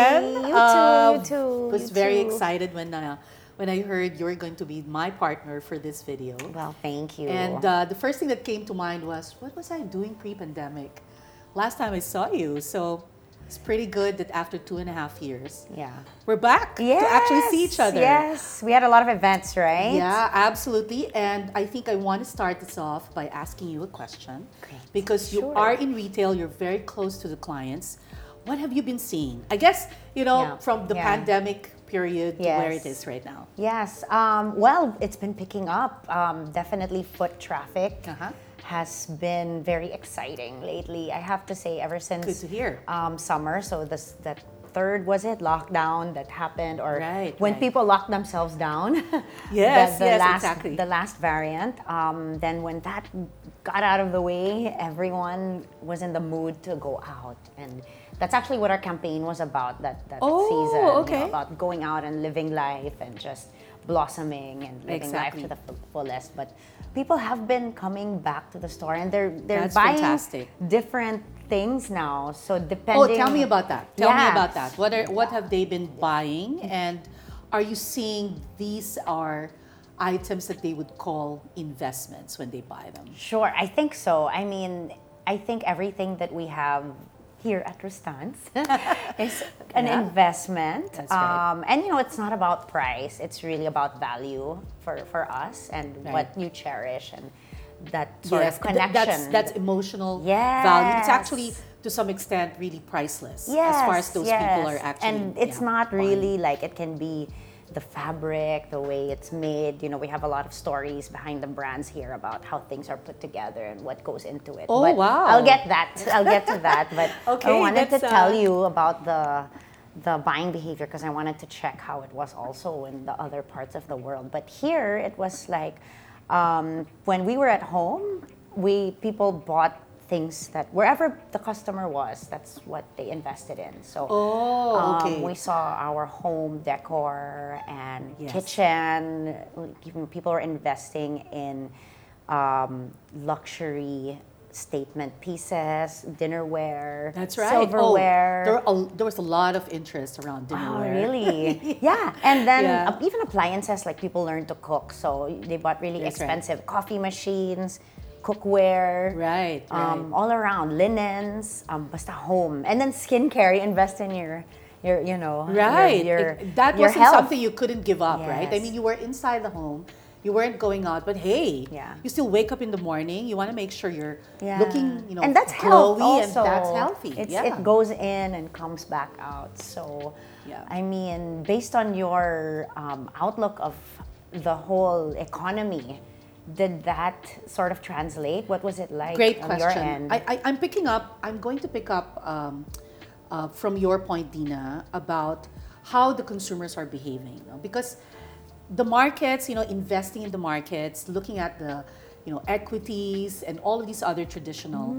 again. You too, Um, you too. was you very too. excited when uh, when I heard you were going to be my partner for this video. Well, thank you. And uh, the first thing that came to mind was, what was I doing pre-pandemic? Last time I saw you, so it's pretty good that after two and a half years, yeah. we're back Yes, to actually see each other. Yes, we had a lot of events, right? Yeah, absolutely. And I think I want to start this off by asking you a question. Great. Because you Sure. are in retail, you're very close to the clients. What have you been seeing? I guess, you know, Yeah, from the yeah. pandemic period to where it is right now. Yes. Um, well, it's been picking up. Um, definitely, foot traffic Uh-huh. has been very exciting lately. I have to say, ever since Good to hear. Um, summer. So this that third was it lockdown that happened, or Right, when right. people locked themselves down. Yes, the, the yes, last, exactly. The last variant. Um, then when that got out of the way, everyone was in the mood to go out and. That's actually what our campaign was about that, that Oh, season. you know, about going out and living life and just blossoming and living Exactly. life to the fu- fullest. But people have been coming back to the store and they're they're That's buying fantastic. different things now. So depending. Oh, tell me about that. Tell me about that. What are what have they been buying, and are you seeing these are items that they would call investments when they buy them? Sure, I think so. I mean, I think everything that we have here at Rustans is an Yeah. investment. That's right. Um, and you know, it's not about price. It's really about value for, for us and Right. what you cherish and that sort of th- connection. that's that's emotional value. It's actually to some extent really priceless yes, as far as those people are actually. and it's yeah, not really like it can be the fabric the way it's made you know we have a lot of stories behind the brands here about how things are put together and what goes into it Oh, but wow. i'll get that i'll get to that but Okay, i wanted to tell uh, you about the the buying behavior because i wanted to check how it was also in the other parts of the world but here it was like um, when we were at home we people bought things that wherever the customer was that's what they invested in so Oh, um, we saw our home decor and Yes. kitchen. Even people are investing in um, luxury statement pieces, dinnerware, That's right. silverware. Oh, there, there was a lot of interest around dinnerware. Oh, really? yeah. And then Yeah. uh, even appliances, like people learn to cook. So they bought really That's right. expensive coffee machines, cookware. Right, right. Um, all around linens, um, basta home, and then skincare. You invest in your, your, you know, Right. Your, It- that your wasn't health. something you couldn't give up, right? I mean, you were inside the home, you weren't going out, but hey, Yeah. you still wake up in the morning. You want to make sure you're Yeah. looking, you know, and that's healthy. and that's healthy. It's, yeah. It goes in and comes back out. So, Yeah. I mean, based on your um, outlook of the whole economy, did that sort of translate? What was it like Great on question. your end? I, I, I'm picking up, I'm going to pick up um, uh, from your point, Dina, about how the consumers are behaving. you know, Because the markets, you know, investing in the markets, looking at the, you know, equities and all of these other traditional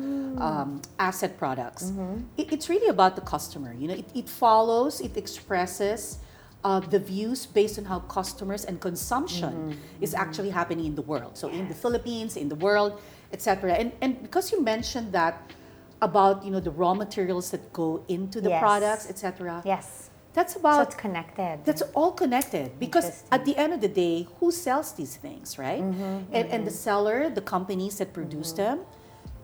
um, asset products, it, it's really about the customer. You know, it, it follows, it expresses uh, the views based on how customers and consumption is actually happening in the world. So in the Philippines, in the world, etc. And and because you mentioned that about you know the raw materials that go into the Yes. products, etc. yes. That's So about it's connected. that's all connected because at the end of the day, who sells these things, right? Mm-hmm, and, and the seller, the companies that produce them,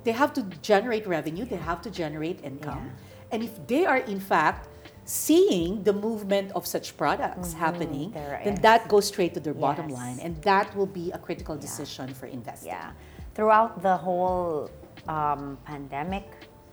they have to generate revenue, they have to generate income. And if they are, in fact, seeing the movement of such products happening, Mm-hmm. there then is. that goes straight to their bottom line. And that will be a critical decision for investing. Yeah. Throughout the whole um, pandemic,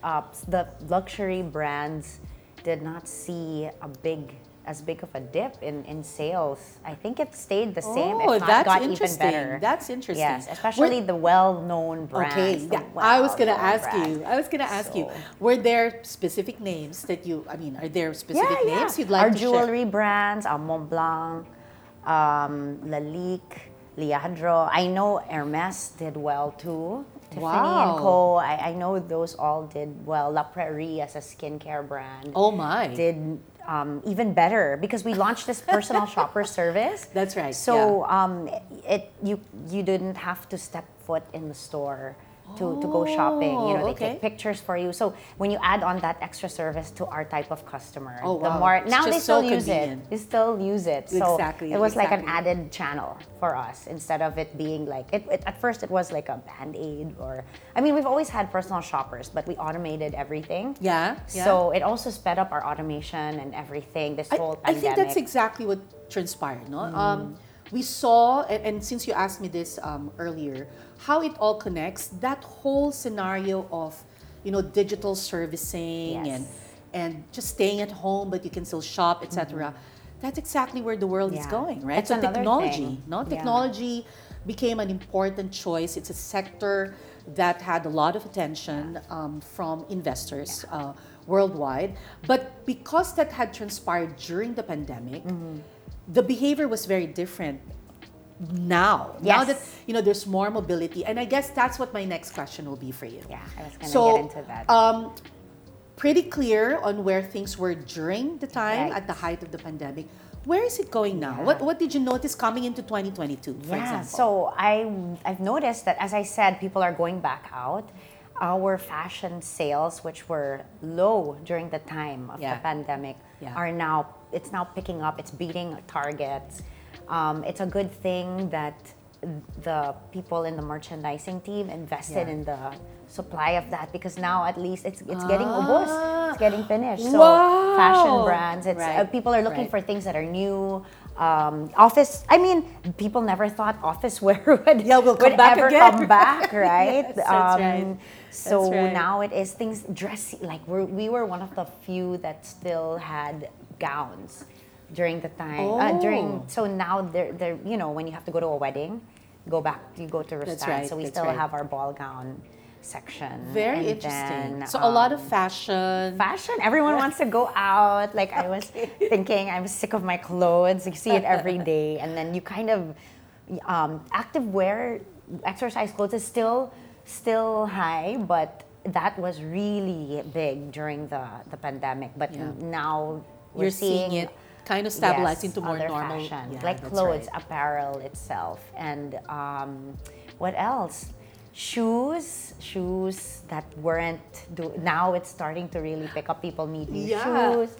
uh, the luxury brands did not see a big, as big of a dip in, in sales. I think it stayed the same, Oh, if not that's got even interesting. better. That's interesting. Yes, especially the well-known brands. Okay, yeah, I was gonna ask brands. you. I was gonna ask you. Were there specific names that you? I mean, are there specific yeah, names yeah. you'd like Our to share? Our jewelry brands, uh, Mont Blanc, um, Lalique, Lladró. I know Hermes did well too. Tiffany Wow. and Co. I, I know those all did well. La Prairie as a skincare brand Oh my! did um, even better because we launched this personal shopper service. That's right, So um, it you you didn't have to step foot in the store to, to go shopping. You know, Oh, they okay. take pictures for you. So when you add on that extra service to our type of customer, Oh, the more It's now they so still use convenient. it. They still use it. So Exactly, it was like an added channel for us instead of it being like it, it at first it was like a band-aid or I mean we've always had personal shoppers, but we automated everything. Yeah. yeah. So it also sped up our automation and everything. This I, whole I think that's exactly what transpired. No, Mm. um, we saw, and, and since you asked me this um, earlier, how it all connects. That whole scenario of, you know, digital servicing and Yes. and just staying at home, but you can still shop, etc. That's exactly where the world is Mm-hmm. Going, right? That's so technology, thing. no, Yeah. technology became an important choice. It's a sector that had a lot of attention um, from investors uh, worldwide. But because that had transpired during the pandemic, Mm-hmm. The behavior was very different now. Now that you know there's more mobility, and I guess that's what my next question will be for you. yeah, I was gonna So, get into that. Um, pretty clear on where things were during the time Right. at the height of the pandemic. Where is it going now? Yeah. What What did you notice coming into 2022, for yeah, example? so I I've noticed that as I said, people are going back out. Our fashion sales, which were low during the time of Yeah. the pandemic, Yeah. are now it's now picking up. It's beating targets. Um, it's a good thing that the people in the merchandising team invested Yeah. in the supply of that because now at least it's it's getting ubos. It's getting finished. So Wow. fashion brands, it's Right. uh, people are looking Right. for things that are new. Um, office, I mean, people never thought office wear would, Yeah, will come would back ever again. come back, right? Um, Yes, that's right. So now it is things dressy. Like we're, we were one of the few that still had gowns during the time. Uh, Oh. during so now they're, they're you know when you have to go to a wedding, go back you go to Rustan. right, So we still right. have our ball gown section. Very And interesting. then, so a lot of um, fashion. fashion. Everyone wants to go out. Like I was thinking, I'm sick of my clothes. You see it every day, and then you kind of um, active wear, exercise clothes is still still high, but that was really big during the the pandemic. But Yeah. now we're You're seeing it kind of stabilize yes, into more normal. fashion, Yeah, like clothes, right. apparel itself, and um, what else? Shoes, shoes that weren't. Do, now it's starting to really pick up. People need new Yeah. shoes.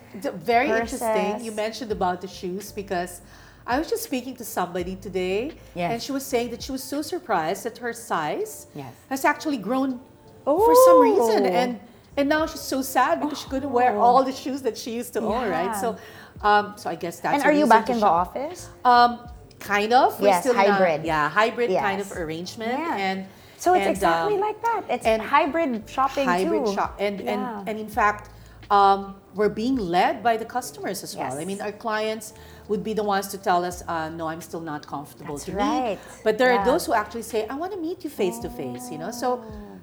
Very interesting. You mentioned about the shoes because I was just speaking to somebody today, Yes. and she was saying that she was so surprised that her size Yes. has actually grown for some reason, Oh. and and now she's so sad because she couldn't wear all the shoes that she used to own, right? So, um, so I guess that's. and a are you reason back to in the shop. office? Um, kind of. We're Yes, still in a- hybrid. yeah, hybrid kind Yes. of arrangement, Yeah. and So it's and, exactly um, like that. It's and hybrid shopping hybrid too. shop and, Yeah. and and in fact um, we're being led by the customers as well Yes. i mean our clients would be the ones to tell us uh, no i'm still not comfortable That's to right. meet but there are Yeah. those who actually say i want to meet you face to face you know so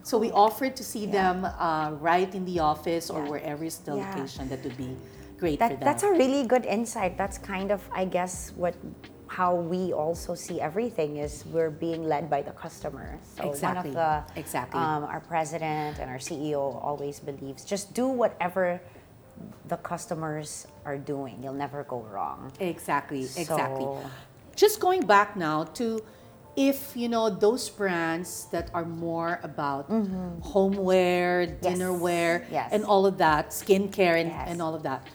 so we offered to see them uh, right in the office or Yeah. wherever is the Yeah. location that would be great for That, them that's a really good insight. That's kind of, I guess, what how we also see everything is we're being led by the customer. So Exactly. one of the Exactly. um, our president and our CEO always believes just do whatever the customers are doing. You'll never go wrong. exactly exactly So- just going back now to if you know those brands that are more about homeware dinnerware Mm-hmm. Yes. and all of that skincare and, Yes. and all of that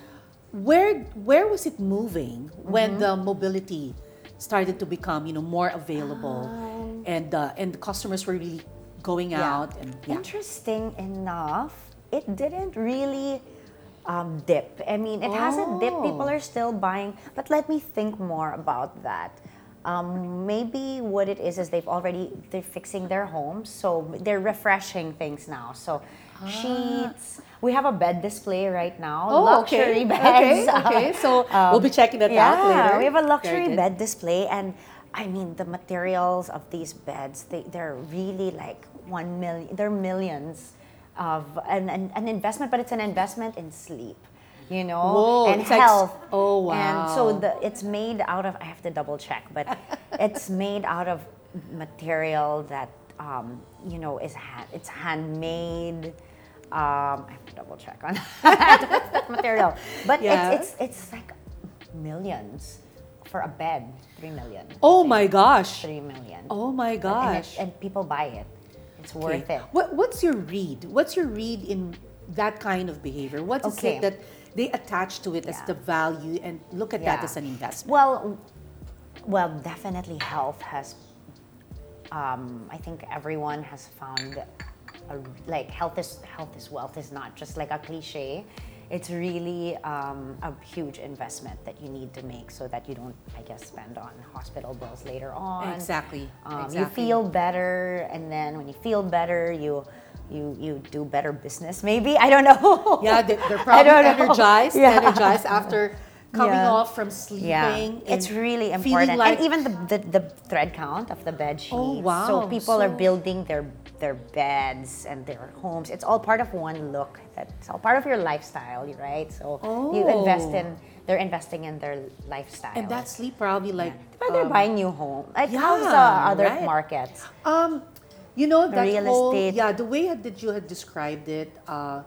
where where was it moving when Mm-hmm. the mobility started to become you know more available and uh, and the customers were really going Um, Yeah. out and yeah. Interesting enough, it didn't really um, dip. I mean, it hasn't dipped. People Oh. are still buying. But let me think more about that. Um, maybe what it is is they've already they're fixing their homes, so they're refreshing things now. So sheets. We have a bed display right now. Oh, luxury okay. beds. Okay, okay. So we'll be checking that out Yeah, later. we have a luxury bed display, and I mean the materials of these beds. They they're really like one million. They're millions of an, an, an investment, but it's an investment in sleep. You know, Whoa, and it's like- health. oh, And so the it's made out of. I have to double check, but it's made out of material that um, you know is hand, it's handmade. Um, I have to double check on that material, but Yeah. it's, it's it's like millions for a bed. Three million. oh my gosh Three million. oh my And, gosh and people buy it. It's worth it. What, what's your read? What's your read in that kind of behavior? What is Okay. it that they attach to it as Yeah. the value and look at that Yeah. as an investment? Well, well, definitely health has. Um, I think everyone has found, a, like health is health is wealth is not just like a cliche. It's really um, a huge investment that you need to make so that you don't, I guess, spend on hospital bills later on. Exactly. Um, exactly. You feel better, and then when you feel better, you you you do better business. Maybe I don't know. Yeah, they, they're I probably energized, Yeah. energized after coming Yeah. off from sleeping. Yeah, it's really important, Like, and even the, the, the thread count of the bed sheets. Oh, wow. So people are building their their beds and their homes. It's all part of one look. That's all part of your lifestyle, right? So you invest Oh. in. They're investing in their lifestyle. and that sleep probably like. But they're um, buying new home. Like how's the other right. markets? Um, you know that real whole estate. yeah the way that you had described it, uh,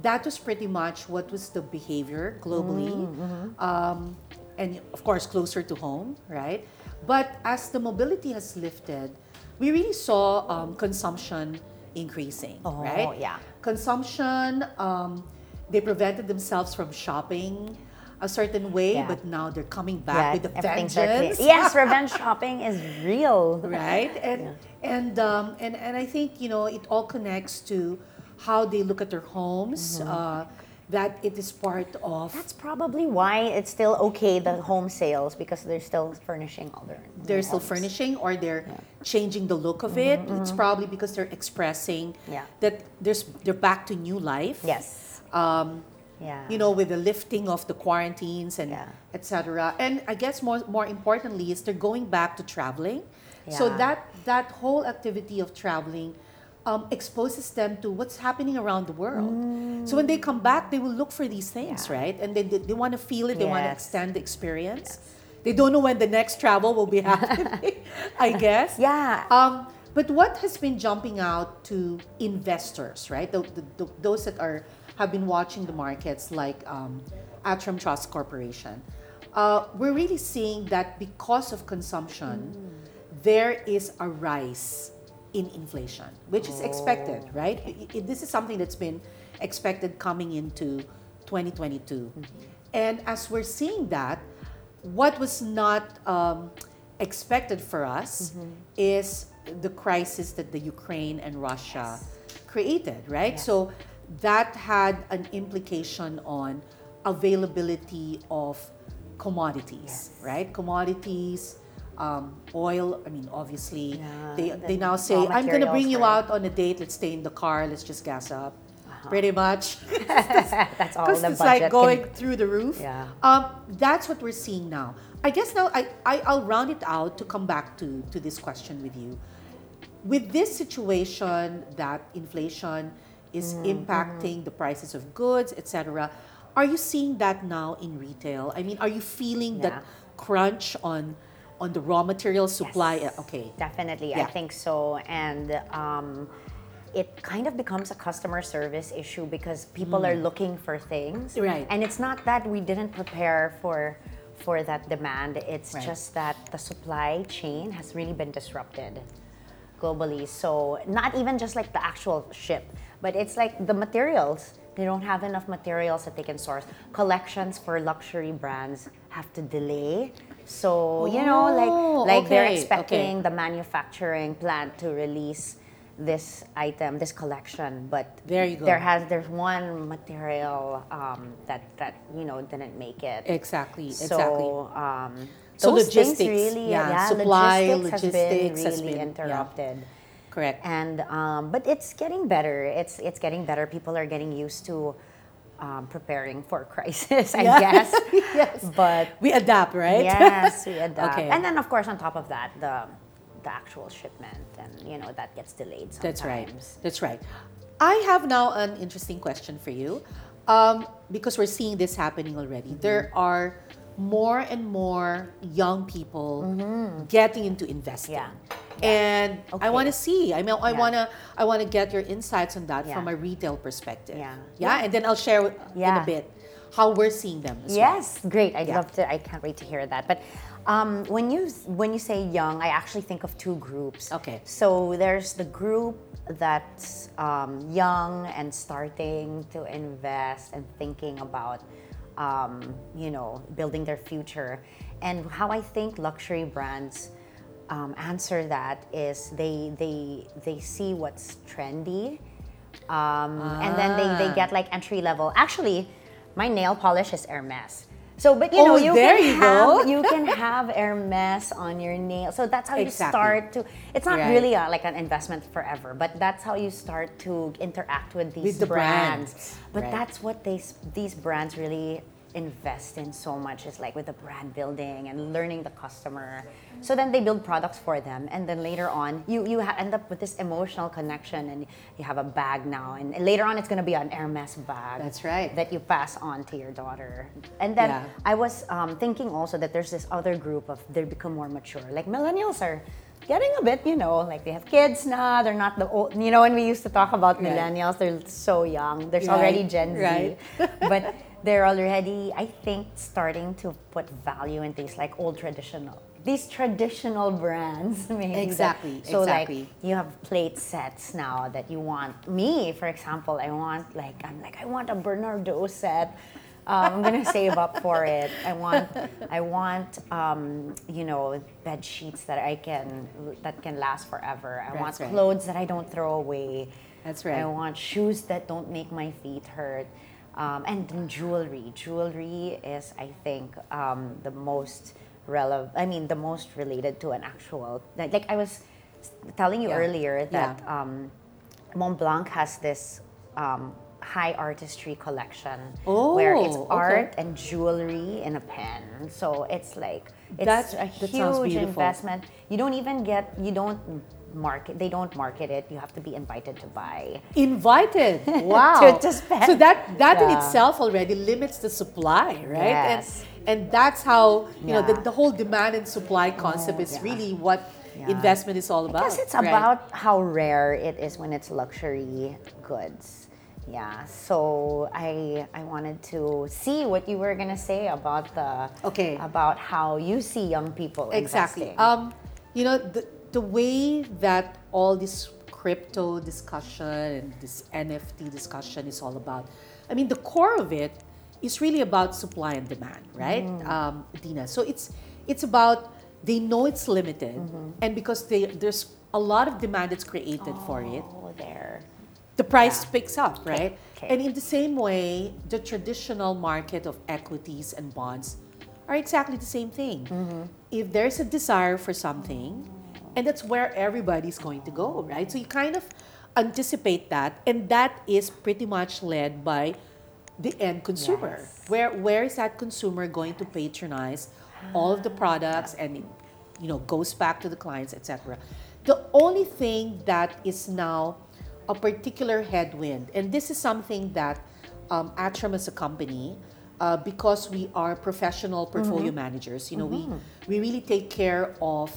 that was pretty much what was the behavior globally, Mm, um, and of course closer to home, right? But as the mobility has lifted, we really saw um, consumption increasing, Oh, right? yeah. Consumption. Um, they prevented themselves from shopping a certain way, Yeah. but now they're coming back with the vengeance Yes, revenge shopping is real. right and and um, and and I think you know it all connects to how they look at their homes. Uh, that it is part of That's probably why it's still okay the home sales because they're still furnishing all their. they're still furnishing or they're changing the look of it. It's probably because they're expressing Yeah. that there's they're back to new life. Yes. Um, Yeah. you know, with the lifting of the quarantines and Yeah. etc. And I guess more more importantly is they're going back to traveling. So that that whole activity of traveling um, exposes them to what's happening around the world. So when they come back, they will look for these things, Yeah. right? And they, they, they want to feel it. They want to extend the experience. They don't know when the next travel will be happening. I guess. Yeah. Um, but what has been jumping out to investors, right? The, the, the, those that are have been watching the markets, like um, ATRAM Trust Corporation, uh, we're really seeing that because of consumption, there is a rise in inflation, which is expected, right? I- I- this is something that's been expected coming into 2022, and as we're seeing that, what was not um, expected for us is the crisis that the Ukraine and Russia created, right? Yes. So that had an implication on availability of commodities, Yes. right? Commodities, um, oil. I mean, obviously, Yeah, they the they now say, "I'm going to bring materials, you right. out on a date. Let's stay in the car. Let's just gas up." Pretty much. That's all Because it's budget like can- going through the roof. Yeah. Um, that's what we're seeing now. I guess now I, I, I'll round it out to come back to, to this question with you. With this situation that inflation is Mm-hmm. impacting the prices of goods, etc., are you seeing that now in retail? I mean, are you feeling Yeah. that crunch on on the raw material supply? Yes, Uh, Okay. Definitely, Yeah. I think so. And um, it kind of becomes a customer service issue because people are looking for things. Mm. Right. And it's not that we didn't prepare for for that demand. It's Right. just that the supply chain has really been disrupted globally. So not even just like the actual ship, but it's like the materials. They don't have enough materials that they can source. Collections for luxury brands have to delay. So you know, Oh, like like they're okay, expecting the manufacturing plant to release this item, this collection, but There you go. There has there's one material um, that that you know didn't make it. Exactly. So, Exactly. um, So those things logistics, really, yeah, yeah, supply, logistics, has logistics been has really been- yeah. interrupted. Correct. And um, but it's getting better. It's it's getting better. People are getting used to um, preparing for crisis, I Yeah. guess. yes. But We adapt, right? yes, we adapt. Okay. And then of course on top of that, the the actual shipment, and you know that gets delayed sometimes. That's right. That's right. I have now an interesting question for you, um, because we're seeing this happening already. Mm-hmm. There are more and more young people getting into investing. Yeah. And I want to see. I mean, I Yeah. want to. I want to get your insights on that Yeah. from a retail perspective. Yeah. Yeah. And then I'll share in a bit. how we're seeing them. As well. Yes, great. I'd love to. I can't wait to hear that. But um, when you when you say young, I actually think of two groups. Okay. So there's the group that's um, young and starting to invest and thinking about, um, you know, building their future. And how I think luxury brands um, answer that is they they they see what's trendy, um, and then they, Ah. they get like entry level. Actually, my nail polish is Hermes. So, but you know, Oh, you there can you have go. you can have Hermes on your nail. So that's how you Exactly. start to. It's not Right. really a, like an investment forever, but that's how you start to interact with these With the brands. brands, But right. that's what they these brands really invest in so much is like with the brand building and learning the customer. So then they build products for them, and then later on, you you ha- end up with this emotional connection, and you have a bag now, and later on, it's gonna be an Hermes bag. That's right. That you pass on to your daughter. And then Yeah. I was um, thinking also that there's this other group of they become more mature. Like millennials are getting a bit, you know, like they have kids now. They're not the old, you know, when we used to talk about millennials, they're so young. There's Right, already Gen Z, right. but they're already, I think, starting to put value in things like old traditional. These traditional brands, maybe. Exactly, So exactly. like you have plate sets now that you want. Me, for example, I want like I'm like I want a Bernardaud set. Um, I'm gonna save up for it. I want, I want, um, you know, bed sheets that I can that can last forever. I want right. clothes that I don't throw away. That's right. I want shoes that don't make my feet hurt. Um, and jewelry. Jewelry is, I think, um, the most relevant. I mean, the most related to an actual. Like, like I was telling you Yeah. earlier that Yeah. um, Mont Blanc has this um, high artistry collection Oh, where it's okay. art and jewelry in a pen. So it's like it's That's- a huge investment. You don't even get you don't market they don't market it. You have to be invited to buy. Invited. Wow. To- to spend. So that that in itself already limits the supply, right? Yes. And and that's how you know the, the whole demand and supply concept is yeah. really what Yeah. investment is all I about. guess it's right? about how rare it is when it's luxury goods. Yeah. So I I wanted to see what you were gonna say about the Okay. about how you see young people exactly. investing. Um, you know the the way that all this crypto discussion and this NFT discussion is all about. I mean, the core of it is really about supply and demand, right, um, Dina? So it's it's about they know it's limited, and because they, there's a lot of demand that's created for it, oh, there. the price Yeah. picks up, right? okay. And in the same way, the traditional market of equities and bonds are exactly the same thing. Mm-hmm. If there's a desire for something, and that's where everybody's going to go, right? So you kind of anticipate that, and that is pretty much led by the end consumer. Yes. Where where is that consumer going to patronize all of the products and it, you know goes back to the clients, etc. The only thing that is now a particular headwind, and this is something that um, ATRAM as a company, uh, because we are professional portfolio managers, you know, we we really take care of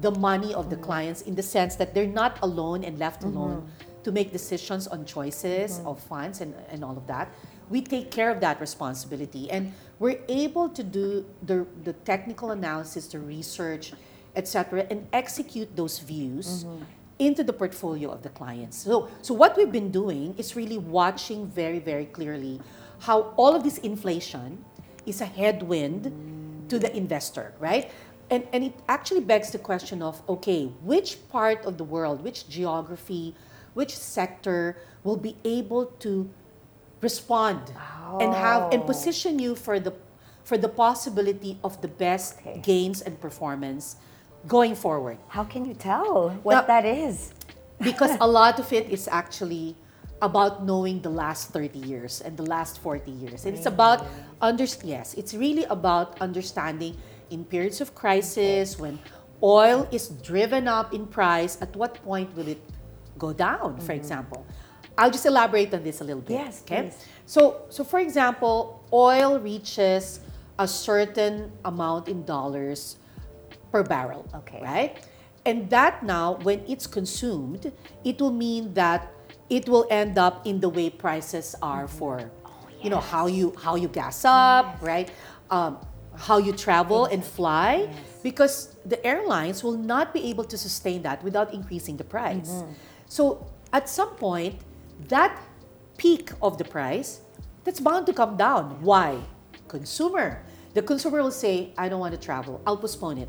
the money of the clients in the sense that they're not alone and left mm-hmm. alone to make decisions on choices mm-hmm. of funds and, and all of that. We take care of that responsibility and we're able to do the, the technical analysis, the research, etc., and execute those views mm-hmm. into the portfolio of the clients. So, so what we've been doing is really watching very, very clearly how all of this inflation is a headwind to the investor, right? And, and it actually begs the question of okay, which part of the world, which geography, which sector will be able to respond and have and Oh. position you for the for the possibility of the best Okay. gains and performance going forward How can you tell what Now- that is? because a lot of it is actually about knowing the last 30 years and the last 40 years and it's about under yes it's really about understanding in periods of crisis when oil is driven up in price at what point will it go down for example i'll just elaborate on this a little bit Yes, okay please. so so for example oil reaches a certain amount in dollars per barrel. Okay. Right? And that now, when it's consumed, it will mean that it will end up in the way prices are for you know how you how you gas up, right? Um, how you travel and fly, Yes. because the airlines will not be able to sustain that without increasing the price. Mm-hmm. So at some point, that peak of the price, that's bound to come down. Why? Consumer. The consumer will say, I don't want to travel. I'll postpone it.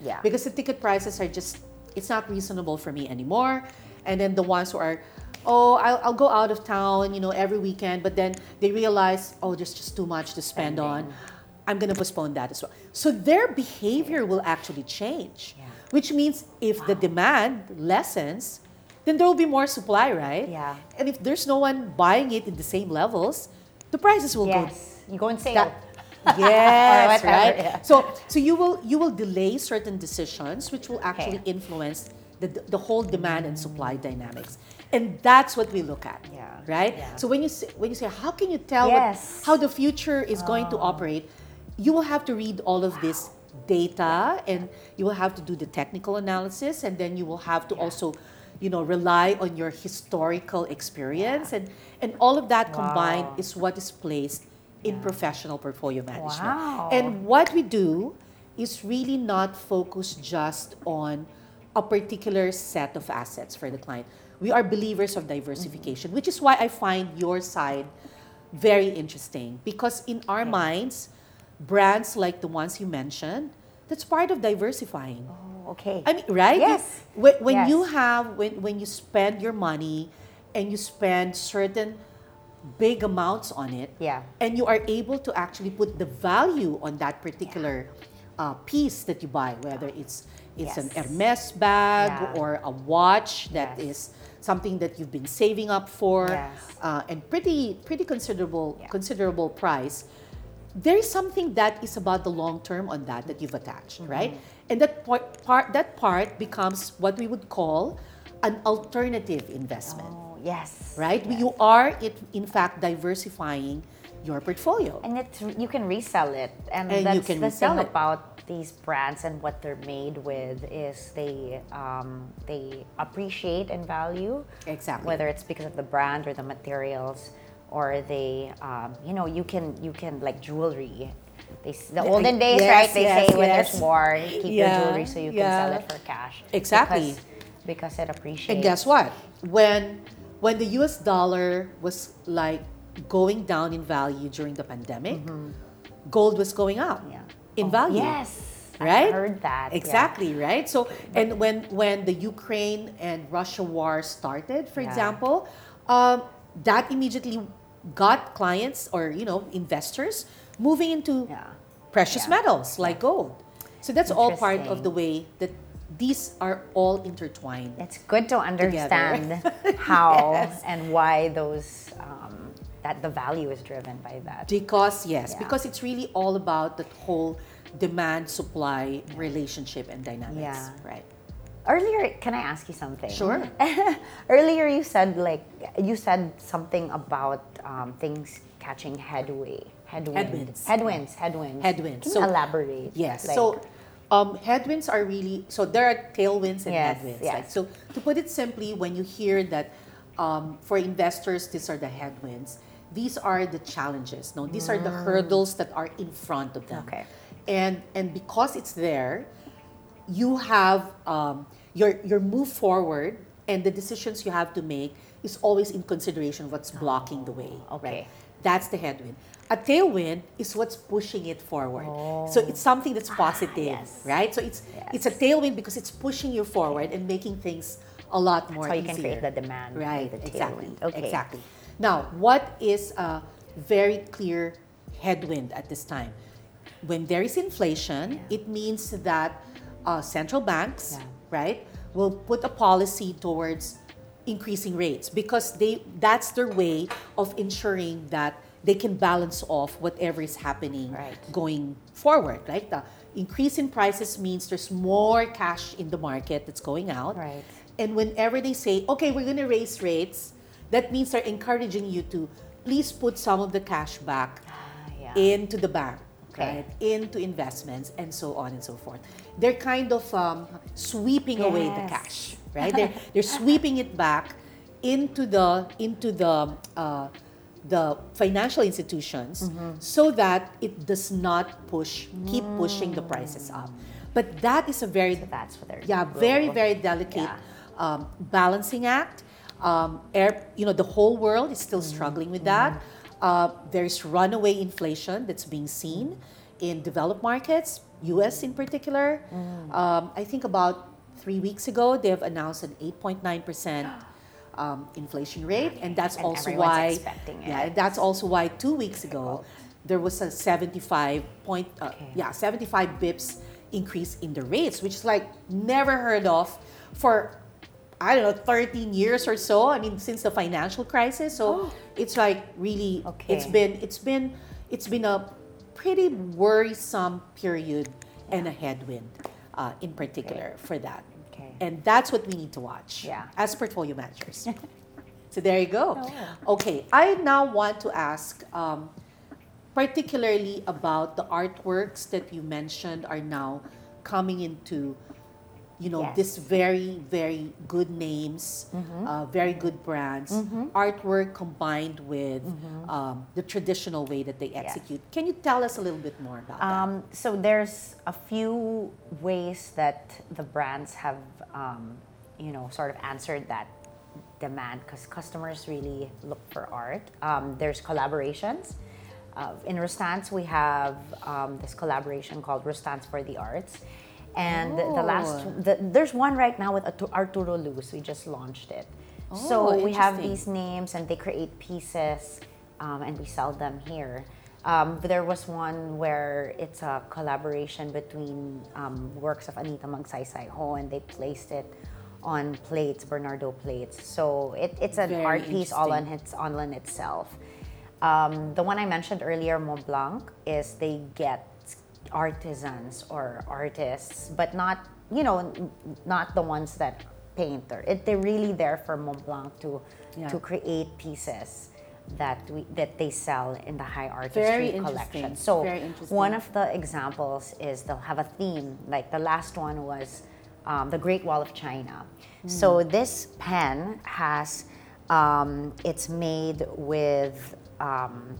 Yeah. Because the ticket prices are just, it's not reasonable for me anymore. And then the ones who are, oh, I'll, I'll go out of town, you know, every weekend, but then they realize, oh, there's just too much to spend on. I'm going to postpone that as well. So their behavior will actually change, Yeah. which means if the demand lessens, then there will be more supply, right? Yeah. And if there's no one buying it in the same levels, the prices will go Yes. You go and sale. that, yes, right. yeah. So, so you will you will delay certain decisions, which will actually Okay. influence the the whole demand and supply dynamics, and that's what we look at. Yeah, Right. yeah. So when you say, when you say how can you tell Yes. Oh. what, how the future is going to oh. operate, you will have to read all of this data, and you will have to do the technical analysis, and then you will have to also. You know, rely on your historical experience, and and all of that combined is what is placed in professional portfolio management. Wow. And what we do is really not focused just on a particular set of assets for the client. We are believers of diversification, mm-hmm. which is why I find your side very interesting because in our minds, brands like the ones you mentioned, that's part of diversifying. Oh, okay. I mean, right? Yes. When, when Yes. you have, when, when you spend your money and you spend certain big amounts on it, Yeah. and you are able to actually put the value on that particular uh, piece that you buy, whether it's it's an Hermes bag Yeah. or a watch that Yes. is something that you've been saving up for, Yes. uh, and pretty pretty considerable Yeah. considerable price. There is something that is about the long term on that that you've attached, Mm-hmm. right? And that part, part that part becomes what we would call an alternative investment Oh, yes. right? Yes. You are, it, in fact, diversifying your portfolio. And it's you can resell it, and, And that's the thing it. about these brands and what they're made with is they um, they appreciate and value Exactly. whether it's because of the brand or the materials or they um, you know you can you can like jewelry. They, s- the olden days, yes, right? They yes, say when yes. there's war, keep your jewelry so you can sell it for cash. Exactly. Because, because it appreciates. And guess what? When when the US dollar was like going down in value during the pandemic, gold was going up Yeah. in Oh, value. Yes. Right? I heard that. yeah. Exactly, right? So and when when the Ukraine and Russia war started, for Yeah. example, um, that immediately got clients or you know investors moving into Yeah. precious Yeah. metals like gold. So that's all part of the way that these are all intertwined. It's good to understand how and why those um, that the value is driven by that. Because yes, Yeah. because it's really all about that whole demand supply relationship and dynamics, Yeah. right? Earlier, can I ask you something? Sure. Earlier, you said like you said something about um, things catching headway, headwind, Headwinds. headwinds, headwinds. Headwinds. Can So- you elaborate? Yes. Like, so um, headwinds are really so there are tailwinds and Yes, headwinds. yes. Like, so to put it simply, when you hear that um, for investors these are the headwinds, these are the challenges. No, these are the hurdles that are in front of them. Mm. Okay. And and because it's there, you have um, your your move forward and the decisions you have to make is always in consideration what's blocking the way. Oh, okay. Right? That's the headwind. A tailwind is what's pushing it forward. So it's something that's positive, Oh. Ah, yes. right? So it's Yes. it's a tailwind because it's pushing you forward and making things a lot more how you easier. can create the demand. Right, the exactly. Okay. Exactly. Now, what is a very clear headwind at this time? When there is inflation, Yeah. it means that uh, central banks, Yeah. right, will put a policy towards increasing rates because they that's their way of ensuring that they can balance off whatever is happening Right. going forward. Right, the increase in prices means there's more cash in the market that's going out. Right. And whenever they say, okay, we're going to raise rates, that means they're encouraging you to please put some of the cash back Ah, yeah. into the bank, Okay. right? Into investments and so on and so forth. They're kind of um, sweeping away the cash, right? They're, they're sweeping it back into the into the uh, the financial institutions Mm-hmm. so that it does not push keep pushing the prices up. But that is a very That's what they're yeah very very delicate Yeah. um, balancing act. Um, air, you know, the whole world is still struggling with that. Uh, there's runaway inflation that's being seen in developed markets, U.S. in particular. Um, I think about three weeks ago they have announced an 8.9 percent um, inflation rate, and that's And also everyone's why expecting yeah, it. and that's also why two weeks ago there was a 75 point uh, Okay. yeah 75 bips increase in the rates, which is like never heard of for I don't know 13 years or so. I mean since the financial crisis, so it's like really Okay. it's been it's been it's been a pretty worrisome period and a headwind uh, in particular for that. Okay. And that's what we need to watch Yeah. as portfolio managers. so there you go. Oh. Okay, I now want to ask um, particularly about the artworks that you mentioned are now coming into you know Yes. this very very good names uh, very good brands artwork combined with um, the traditional way that they execute can you tell us a little bit more about that Um, so there's a few ways that the brands have, um, you know, sort of answered that demand because customers really look for art. Um, there's collaborations. Uh, in Rustans, we have um, this collaboration called Rustans for the Arts. And the last, Oh. the, there's one right now with Arturo Luz. We just launched it. Oh, so we have these names and they create pieces um, and we sell them here. Um, there was one where it's a collaboration between um, works of Anita Magsaysay Ho and they placed it on plates, Bernardaud plates. So it, it's an Very art piece all on its on itself. Um, the one I mentioned earlier, Mont Blanc, is they get artisans or artists, but not you know not the ones that paint or it, they're really there for Mont Blanc to Yeah. to create pieces that we that they sell in the high artistry collection. So one of the examples is they'll have a theme. Like the last one was um, the Great Wall of China. Hmm. So this pen has um, it's made with um,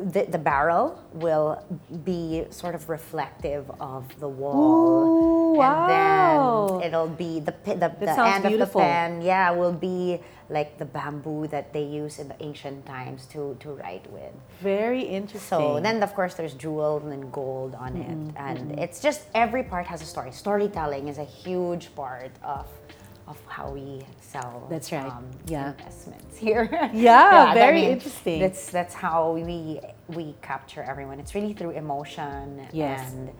the, the barrel will be sort of reflective of the wall, Ooh, wow. and then it'll be the the, the end beautiful. of the pen. Yeah, will be like the bamboo that they use in the ancient times to to write with. very interesting So then, of course, there's jewel and gold on Mm-hmm, it, and it's just every part has a story. Storytelling is a huge part of of how we sell. That's right. Yeah. investments here. Yeah, I very interesting. That's that's how we we capture everyone. It's really through emotion Yes. and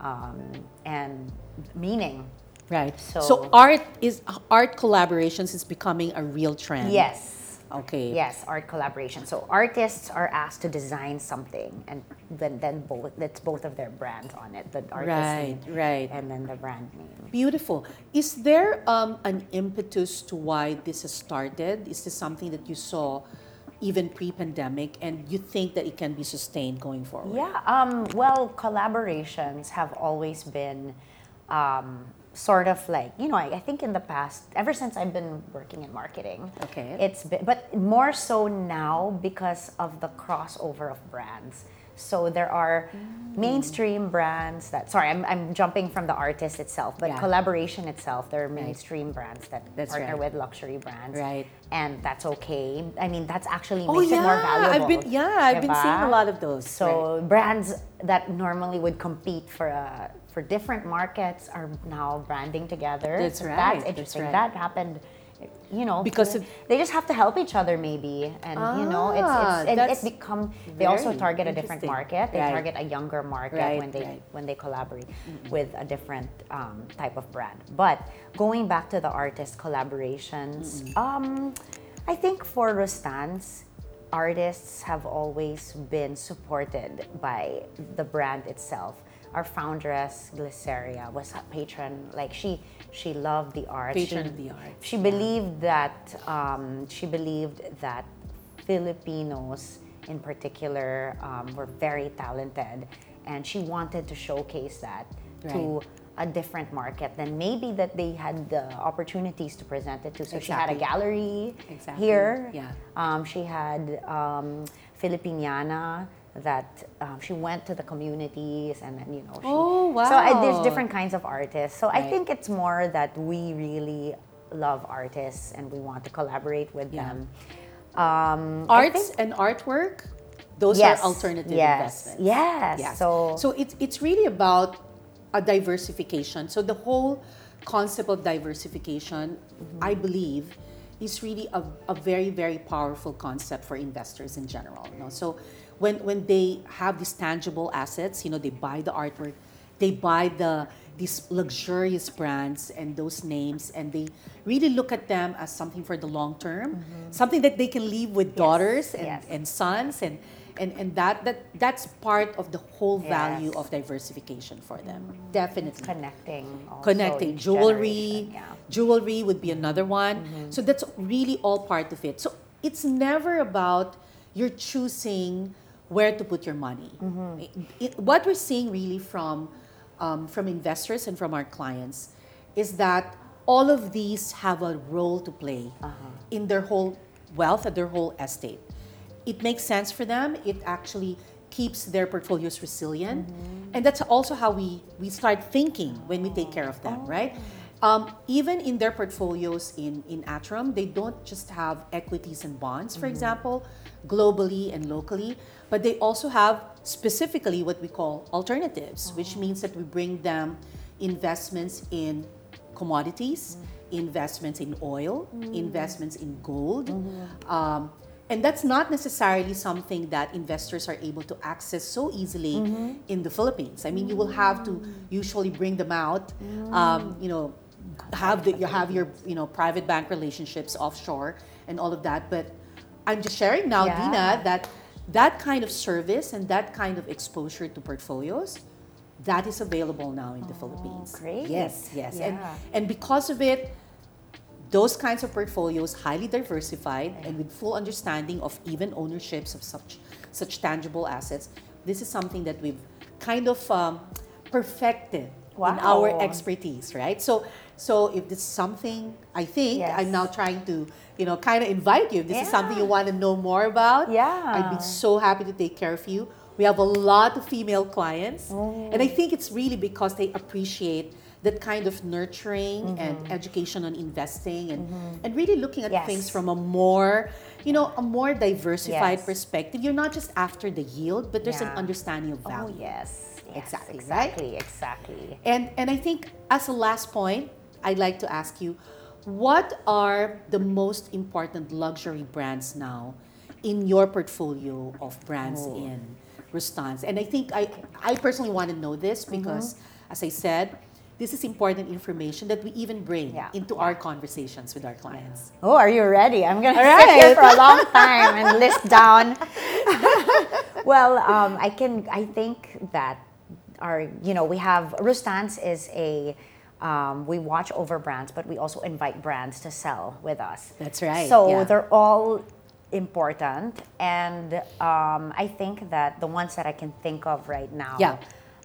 um, and meaning. right So- so art is art collaborations is becoming a real trend Yes. Okay Yes, art collaboration. So artists are asked to design something, and then then both that's both of their brands on it. The artist Right, name right. and then the brand name. Beautiful. Is there um, an impetus to why this has started? Is this something that you saw even pre-pandemic, and you think that it can be sustained going forward? Yeah. Um, well, collaborations have always been um, sort of like you know. I, I think in the past, ever since I've been working in marketing, Okay. it's been, but more so now because of the crossover of brands. So there are Mm. mainstream brands that. Sorry, I'm, I'm jumping from the artist itself, but Yeah. collaboration itself. There are mainstream brands that That's partner right. with luxury brands, Right. And that's okay. I mean, that's actually Oh makes yeah, it more valuable. I've been yeah, I've been seeing a lot of those. So brands that normally would compete for a, for different markets are now branding together. That's right, That's that's right. That happened, you know, Because they- just have to help each other maybe, and you know, Ah, it's, it's and it become. They also target a different market. They Right. target a younger market Right, when they right. when they collaborate with a different um, type of brand. But going back to the artist collaborations, um, I think for Rustans, artists have always been supported by the brand itself. Our foundress, Gliceria, was a patron. Like she, she loved the art. Patron She- of the arts, She believed that um, she believed that Filipinos, in particular, um, were very talented, and she wanted to showcase that to a different market than maybe that they had the opportunities to present it to. So she had a gallery Exactly. here. Yeah. Um, she had um, Filipiniana that um, she went to the communities and then you know she, Oh, so I, there's different kinds of artists so I think it's more that we really love artists and we want to collaborate with Yeah. them um, Arts think- and artwork, those Yes, are alternative yes, investments. yes. So- so it's it's really about a diversification. So the whole concept of diversification, Mm-hmm. I believe, is really a, a very very powerful concept for investors in general. You know? So when when they have these tangible assets, you know, they buy the artwork, they buy the these luxurious brands and those names and they really look at them as something for the long term something that they can leave with daughters and, Mm-hmm. yes. and sons and and, and that, that that's part of the whole value Yes. of diversification for them definitely connecting connecting jewelry yeah. Mm-hmm. jewelry would be another one so that's really all part of it so it's never about you're choosing where to put your money Mm-hmm. What we're seeing really from um, from investors and from our clients is that all of these have a role to play Uh-huh. in their whole wealth and their whole estate it makes sense for them. It actually keeps their portfolios resilient, and that's also how we we start thinking when we take care of them, right? Um, even in their portfolios in in ATRAM, they don't just have equities and bonds, for example, globally and locally, but they also have specifically what we call alternatives, which means that we bring them investments in commodities, investments in oil, investments in gold. Um, and that's not necessarily something that investors are able to access so easily in the Philippines. I mean, you will have to usually bring them out, um, you know, have the, you have your you know private bank relationships offshore and all of that. But I'm just sharing now, Yeah. Dina, that that kind of service and that kind of exposure to portfolios that is available now in the Philippines. great. Yes, yes. And Yeah. and because of it, those kinds of portfolios highly diversified and with full understanding of even ownerships of such such tangible assets this is something that we've kind of um, perfected in our expertise right so so if this is something i think Yes. i'm now trying to you know kind of invite you if this is something you want to know more about Yeah. i'd be so happy to take care of you we have a lot of female clients Oh. and i think it's really because they appreciate that kind of nurturing and education on investing and, and really looking at Mm-hmm. Yes. things from a more you know a more diversified Yes. perspective you're not just after the yield but there's an understanding of Oh value yes, yes Exactly, right? exactly, exactly. and and i think as a last point i'd like to ask you what are the most important luxury brands now in your portfolio of brands Oh. in Rustans? And I think I, I personally want to know this Mm-hmm. because, as I said, this is important information that we even bring Yeah, into our conversations with our clients. Oh, are you ready? I'm gonna All sit here for a long time and list down. well, um, I can. I think that our, you know, we have Rustans is a. Um, we watch over brands, but we also invite brands to sell with us. That's right, So yeah. they're all important, and um, I think that the ones that I can think of right now. Yeah.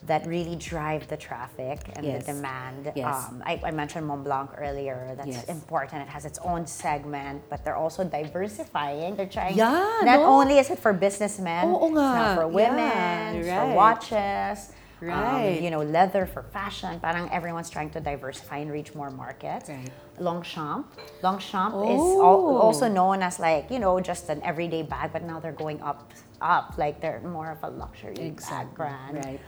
That really drive the traffic and Yes. the demand. Yes. Um, I, I mentioned Mont Blanc earlier. That's Yes. important. It has its own segment, but they're also diversifying. They're trying. Yeah, Not no? only is it for businessmen, Oo it's now for women, Yeah, right. for watches. Um, Right. you know, leather for fashion. Parang everyone's trying to diversify and reach more markets. Right. Longchamp. Longchamp is Oh. al- also known as like, you know, just an everyday bag, but now they're going up, up. Like they're more of a luxury Exactly, bag brand. right.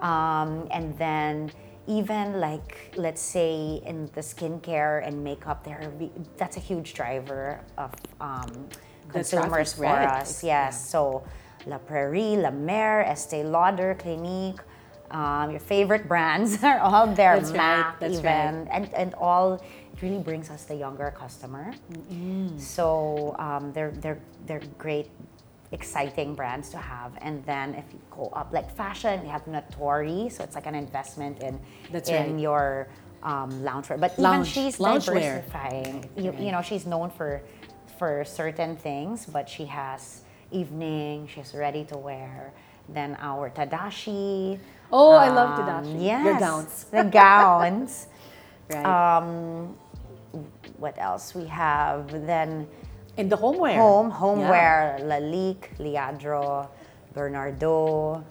Um, and then even like let's say in the skincare and makeup, there that's a huge driver of um, consumers for us. Yes, so La Prairie, La Mer, Estee Lauder, Clinique. Um, your favorite brands are all there. That's right, that's even, and and all. It really brings us the younger customer. So um, they're they're they're great, exciting brands to have. And then if you go up like fashion, we have Notori, So it's like an investment in That's in right. your um, loungewear. But Lounge- even she's diversifying. You, you know, she's known for for certain things, but she has evening. She's ready to wear. Then our Tadashi. Oh, I love um, Tadashi. Yes, Your gowns. the gowns. Right. Um, what else we have? Then in the homeware. home, Yeah. homeware, Lalique, Lladró, Bernardaud.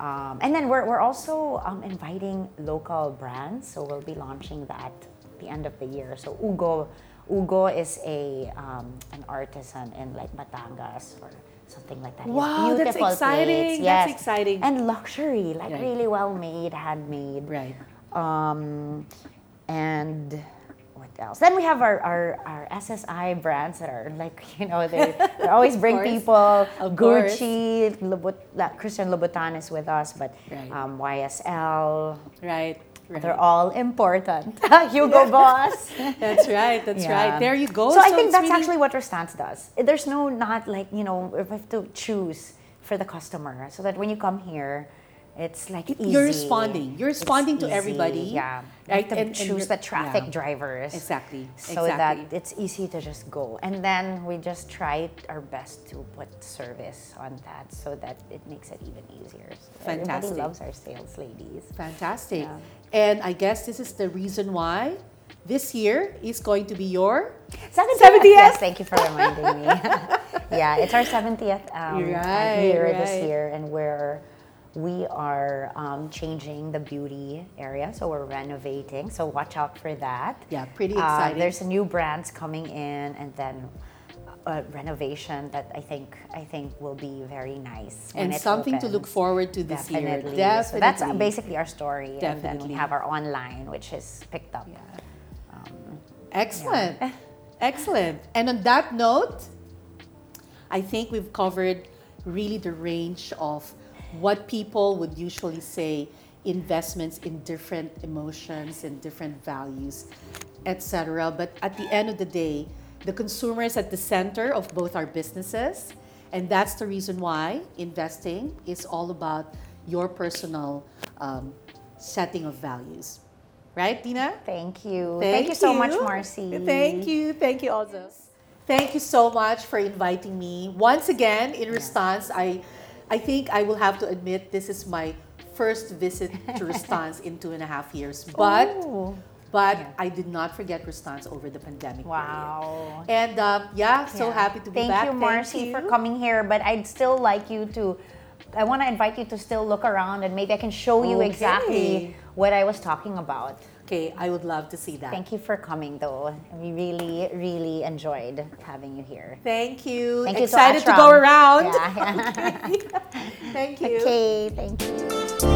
Um, and then we're, we're also um, inviting local brands, so we'll be launching that the end of the year. So Ugo, Ugo is a um, an artisan in like Batangas or something like that. He has Wow, that's exciting. plates, That's exciting. And luxury, like Right. really well made, handmade. Right. Um, and what else? Then we have our, our, our SSI brands that are like, you know, they, they always bring course. people. Of. Gucci, Lubut, Christian Louboutin is with us, but Right. um, YSL, Right. Right. they're all important. Hugo Boss. That's right. That's Yeah. right. There you go. So, I think that's really- actually what Rustan's does. There's no not like you know we have to choose for the customer, so that when you come here, it's like easy. You're responding. You're It's responding to easy, everybody, Yeah, right? To And- and choose you're- the traffic yeah. drivers Exactly. so exactly. that it's easy to just go. And then we just try our best to put service on that, so that it makes it even easier. So Fantastic. Everybody loves our sales ladies. Fantastic. Yeah. And I guess this is the reason why this year is going to be your 70th. 70th? Yes, thank you for reminding me. yeah, it's our 70th um, Right, year right. this year, and we're we are um, changing the beauty area, so we're renovating. So watch out for that. Yeah, pretty Uh, exciting. there's new brands coming in, and then a renovation that I think I think will be very nice. and something to look forward to this year. Definitely. Definitely. So that's basically our story. And then we have our online, which is picked up. Yeah. Um, Excellent. Excellent. And on that note, I think we've covered really the range of what people would usually say investments in different emotions and different values, etc. But at the end of the day, the consumer is at the center of both our businesses. And that's the reason why investing is all about your personal um, setting of values. Right, Dina? Thank you. Thank, you so much, Marcy. Thank you. Thank you also. Thank you so much for inviting me. Once again, in response, I I think I will have to admit this is my first visit to Rustan's in two and a half years. But Ooh. But Yeah. I did not forget Rustan's over the pandemic. Wow. period. And um, yeah, so Yeah. happy to be back. Thank back. you, Marcy, for coming here. But I'd still like you to. I want to invite you to still look around, and maybe I can show you Okay. exactly what I was talking about. Okay, I would love to see that. Thank you for coming, though. We really, really enjoyed having you here. Thank you. Thank you Excited to, Ashram. go around. Yeah. Thank you. okay, thank you.